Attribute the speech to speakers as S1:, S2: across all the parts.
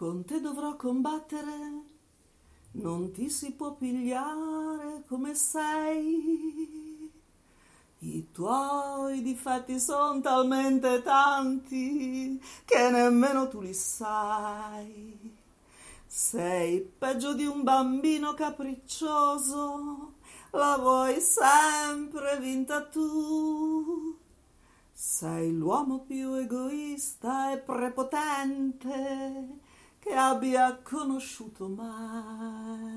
S1: con te dovrò combattere, non ti si può pigliare come sei. I tuoi difetti sono talmente tanti che nemmeno tu li sai. Sei peggio di un bambino capriccioso, la vuoi sempre vinta tu. Sei l'uomo più egoista e prepotente che abbia conosciuto mai.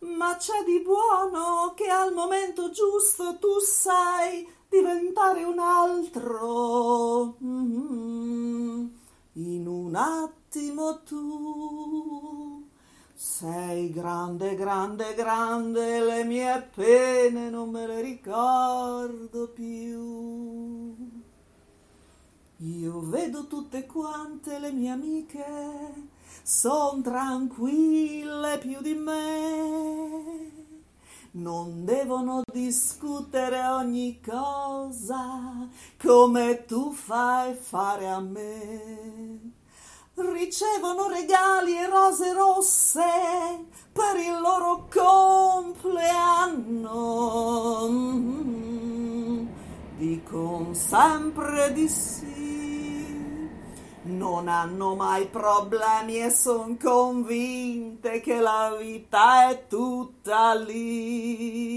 S1: Ma c'è di buono che al momento giusto tu sai diventare un altro. Mm-hmm. In un attimo tu sei grande, grande, grande, le mie pene non me le ricordo più. Io vedo tutte quante le mie amiche, son tranquille più di me. Non devono discutere ogni cosa come tu fai fare a me. Ricevono regali e rose rosse per il loro compleanno. Mm-hmm. Dicono sempre di sì non hanno mai problemi e son convinte che la vita è tutta lì.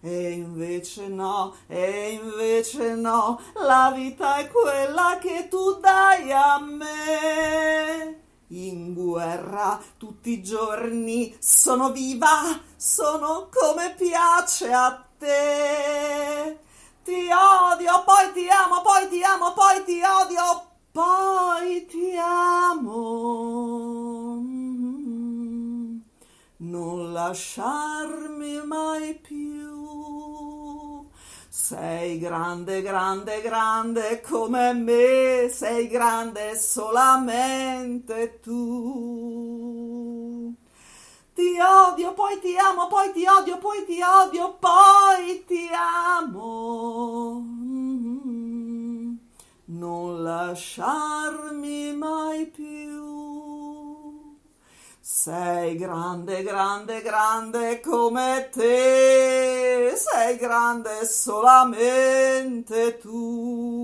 S1: E invece no, e invece no, la vita è quella che tu dai a me. In guerra tutti i giorni sono viva, sono come piace a te. Ti odio, poi ti amo, poi ti amo, poi ti odio, poi ti amo. Non lasciarmi mai più. Sei grande, grande, grande come me, sei grande solamente tu. Ti odio, poi ti amo, poi ti odio, poi ti odio, poi ti amo. Non lasciarmi mai più. Sei grande, grande, grande come te, sei grande solamente tu.